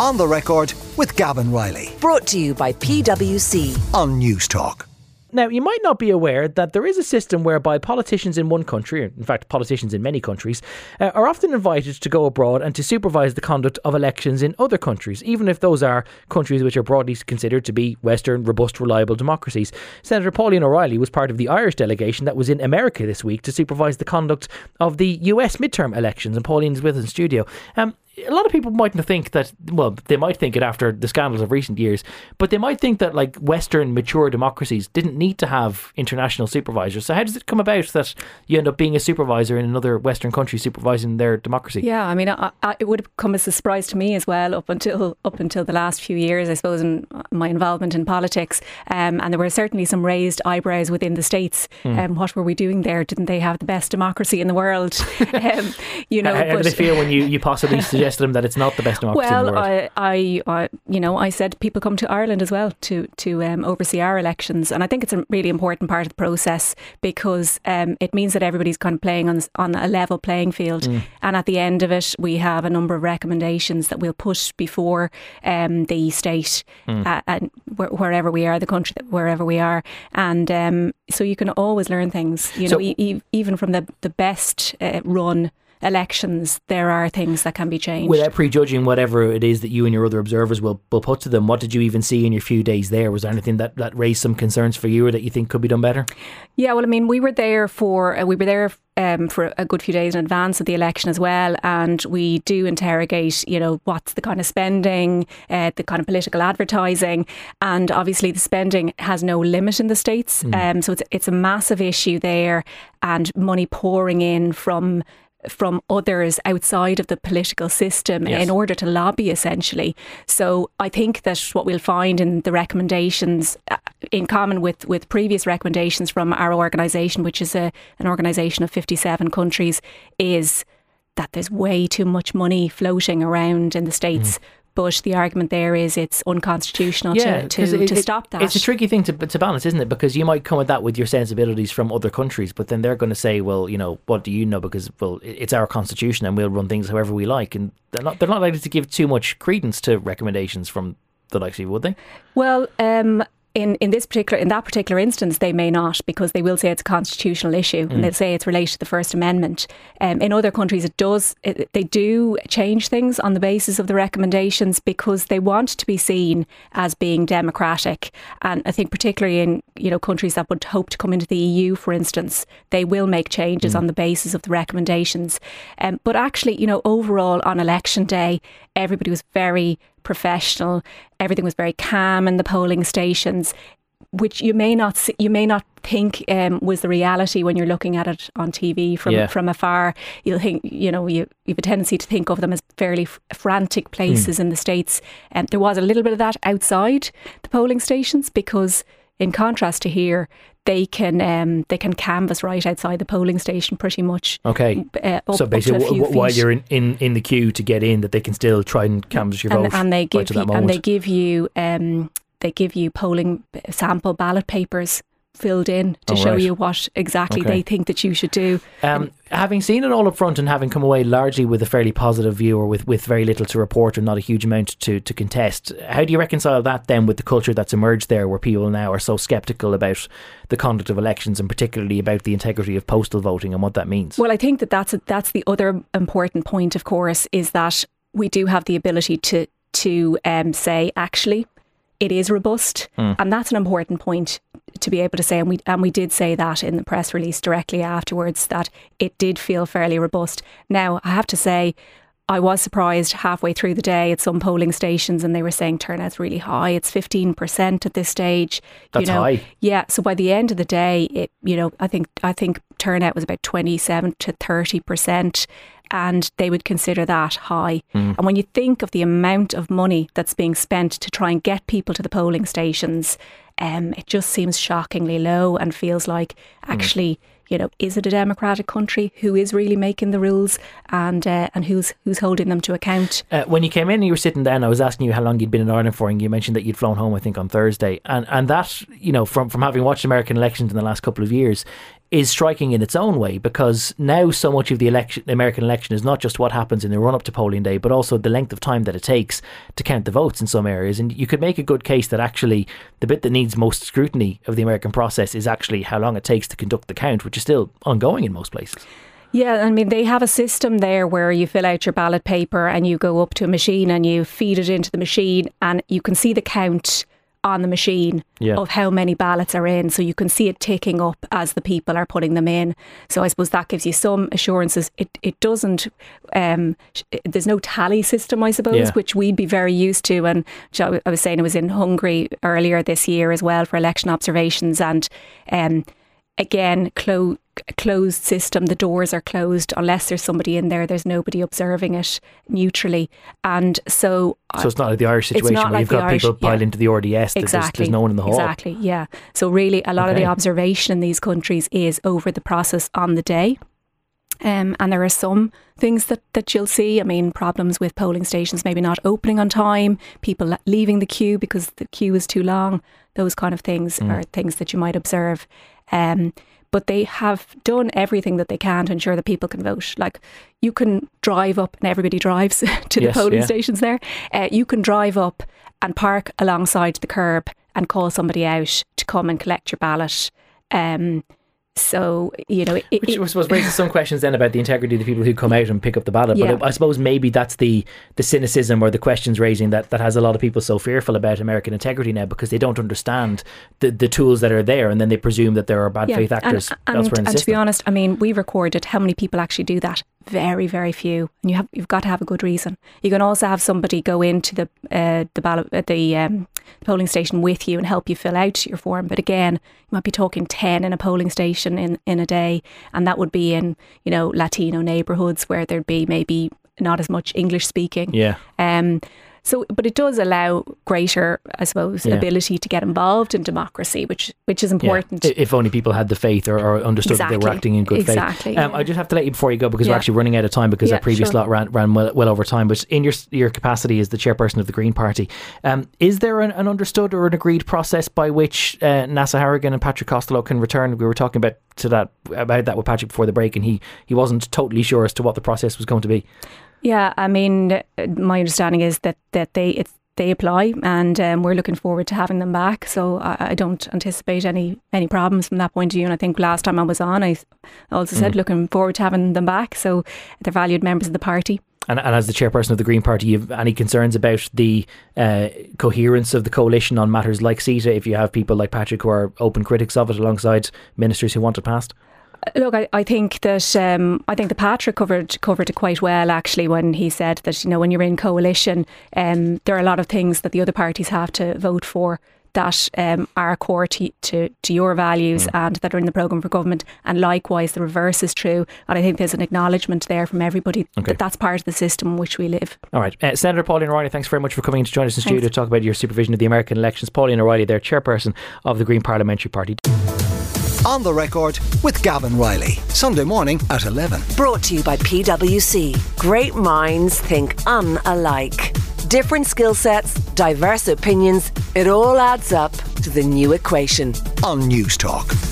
On the record with Gavan Reilly Brought to you by PwC. on Newstalk. Now, you might not be aware that there is a system whereby politicians in one country, in fact, politicians in many countries, uh, are often invited to go abroad and to supervise the conduct of elections in other countries, even if those are countries which are broadly considered to be Western, robust, reliable democracies. Senator Pauline O'Reilly was part of the Irish delegation that was in America this week to supervise the conduct of the US midterm elections, and Pauline is with us in studio. Um, a lot of people mightn't think that well they might think it after the scandals of recent years but they might think that like western mature democracies didn't need to have international supervisors so how does it come about that you end up being a supervisor in another western country supervising their democracy Yeah, I mean, I, I, it would have come as a surprise to me as well up until up until the last few years, I suppose, in my involvement in politics. Um, and there were certainly some raised eyebrows within the states. Hmm. Um, what were we doing there? Didn't they have the best democracy in the world? um, you know, how, how do they feel when you, you possibly suggest to them that it's not the best democracy in the well, world I, I, I, you know, I said people come to Ireland as well to to um, oversee our elections, and I think it's a really important part of the process because um, it means that everybody's kind of playing on on a level playing field, Mm. and at the end of it, we have a number of recommendations that we'll push before um, the state Mm. uh, and wh- wherever we are, the country, that- wherever we are, and um, so you can always learn things. You So- know, e- even from the the best uh, run elections, there are things that can be changed. without prejudging whatever it is that you and your other observers will, will put to them what did you even see in your few days there? Was there anything that, that raised some concerns for you or that you think could be done better? Yeah, well, I mean, we were there for uh, we were there um, for a good few days in advance of the election as well, and we do interrogate, you know, what's the kind of spending, uh, the kind of political advertising, and obviously the spending has no limit in the states, um, so it's it's a massive issue there, and money pouring in from from others outside of the political system Yes. in order to lobby essentially. So I think that what we'll find in the recommendations uh, in common with with previous recommendations from our organisation which is a an organisation of 57 countries is that there's way too much money floating around in the states but the argument there is it's unconstitutional to, 'cause to, it- to stop that. It's a tricky thing to, to balance, isn't it? Because you might come at that with your sensibilities from other countries, but then they're going to say, well, you know, what do you know? Because, well, it's our constitution and we'll run things however we like. And they're not, they're not likely to give too much credence to recommendations from the likes of you, would they? Well, um, in, in this particular in that particular instance, they may not because they will say it's a constitutional issue and they'll say it's related to the First Amendment. Um, in other countries, it does it, they do change things on the basis of the recommendations because they want to be seen as being democratic. And I think particularly in you know countries that would hope to come into the EU, for instance, they will make changes on the basis of the recommendations. Um, but actually, you know, overall on election day, everybody was very professional. Everything was very calm in the polling stations, which you may not see, you may not think um, was the reality when you're looking at it on TV from Yeah. from afar. You'll think you know you, you have a tendency to think of them as fairly f- frantic places in the states. And there was a little bit of that outside the polling stations because, in contrast to here, they can um, they can canvass right outside the polling station pretty much. Okay. Uh, up, so up to a basically, few w- while you're in, in, in the queue to get in, that they can still try and canvass your and, vote. and they give to you, and they give you um they give you polling sample ballot papers filled in to Oh, show right. you what exactly Okay. they think that you should do. Um, having seen it all up front and having come away largely with a fairly positive view or with, with very little to report and not a huge amount to, to contest, how do you reconcile that then with the culture that's emerged there where people now are so sceptical about the conduct of elections and particularly about the integrity of postal voting and what that means? Well, I think that that's a, that's the other important point. Of course, is that we do have the ability to to um, say actually it is robust, hmm. and that's an important point to be able to say. And we and we did say that in the press release directly afterwards that it did feel fairly robust. Now I have to say. I was surprised halfway through the day at some polling stations, and they were saying turnout's really high. It's fifteen percent at this stage. That's you know, high. yeah. So by the end of the day, it you know I think I think turnout was about twenty seven to thirty percent, and they would consider that high. Hmm. And when you think of the amount of money that's being spent to try and get people to the polling stations, um, it just seems shockingly low and feels like Hmm. actually. You know, is it a democratic country? Who is really making the rules, and uh, and who's who's holding them to account? Uh, when you came in and you were sitting down, I was asking you how long you'd been in Ireland for, and you mentioned that you'd flown home, I think, on Thursday. And and that, you know, from, from having watched American elections in the last couple of years, is striking in its own way because now so much of the election, the American election is not just what happens in the run up to polling day, but also the length of time that it takes to count the votes in some areas. And you could make a good case that actually the bit that needs most scrutiny of the American process is actually how long it takes to conduct the count, which is still ongoing in most places. Yeah, I mean, they have a system there where you fill out your ballot paper and you go up to a machine and you feed it into the machine and you can see the count on the machine Yeah. of how many ballots are in. So you can see it ticking up as the people are putting them in. So I suppose that gives you some assurances. It, it doesn't, um, there's no tally system, I suppose, Yeah. which we'd be very used to. And I was saying I was in Hungary earlier this year as well for election observations. And um, again, clo- closed system. The doors are closed unless there's somebody in there. There's nobody observing it neutrally, and so. So it's not like the Irish situation where like you've got Irish- people piled yeah. into the RDS. that There's, Exactly. there's no one in the hall. Exactly. Yeah. So really, a lot of the observation in these countries is over the process on the day. Um, and there are some things that, that you'll see. I mean, problems with polling stations maybe not opening on time, people leaving the queue because the queue is too long. Those kind of things Mm. are things that you might observe. Um, but they have done everything that they can to ensure that people can vote. Like you can drive up, and everybody drives to the Yes, polling yeah. stations there. Uh, you can drive up and park alongside the curb and call somebody out to come and collect your ballot. Um, so you know, it, Which I suppose raises some questions then about the integrity of the people who come out and pick up the ballot. Yeah. But I suppose maybe that's the the cynicism or the questions raising that, that has a lot of people so fearful about American integrity now because they don't understand the, the tools that are there and then they presume that there are bad faith actors and, elsewhere in and, the and to be honest, I mean, we recorded how many people actually do that. Very, very few, and you have you've got to have a good reason. You can also have somebody go into the uh, the ballot uh, the um, polling station with you and help you fill out your form. But again, you might be talking ten in a polling station in in a day, and that would be in you know Latino neighbourhoods where there'd be maybe not as much English speaking. yeah. Um, so, but it does allow greater, I suppose, Yeah. ability to get involved in democracy, which which is important. I- If only people had the faith or, or understood that they were Exactly. acting in good Exactly, faith. Um, yeah. I just have to let you before you go because we're actually running out of time because Yeah, our previous sure. lot ran, ran well, well over time. But in your your capacity as the chairperson of the Green Party, um, is there an, an understood or an agreed process by which uh, Neasa Hourigan and Patrick Costello can return? We were talking about to that about that with Patrick before the break, and he he wasn't totally sure as to what the process was going to be. Yeah, I mean, my understanding is that that they it's they apply, and um, we're looking forward to having them back. So I, I don't anticipate any any problems from that point of view. And I think last time I was on, I also Mm. said looking forward to having them back. So they're valued members of the party. And, and as the chairperson of the Green Party, you have any concerns about the uh, coherence of the coalition on matters like CETA if you have people like Patrick who are open critics of it alongside ministers who want it passed? Look, I, I think that um, I think the Patrick covered covered it quite well actually when he said that you know when you're in coalition, um, there are a lot of things that the other parties have to vote for that um, are core to, to, to your values and that are in the programme for government. And likewise, the reverse is true. And I think there's an acknowledgement there from everybody Okay. that that's part of the system in which we live. All right. Uh, Senator Pauline O'Reilly, thanks very much for coming in to join us in studio to talk about your supervision of the American elections. Pauline O'Reilly, their chairperson of the Green Parliamentary Party. On the record with Gavan Reilly. Sunday morning at 11. Brought to you by PwC. Great minds think unalike. Different skill sets, diverse opinions. It all adds up to the new equation. On Newstalk.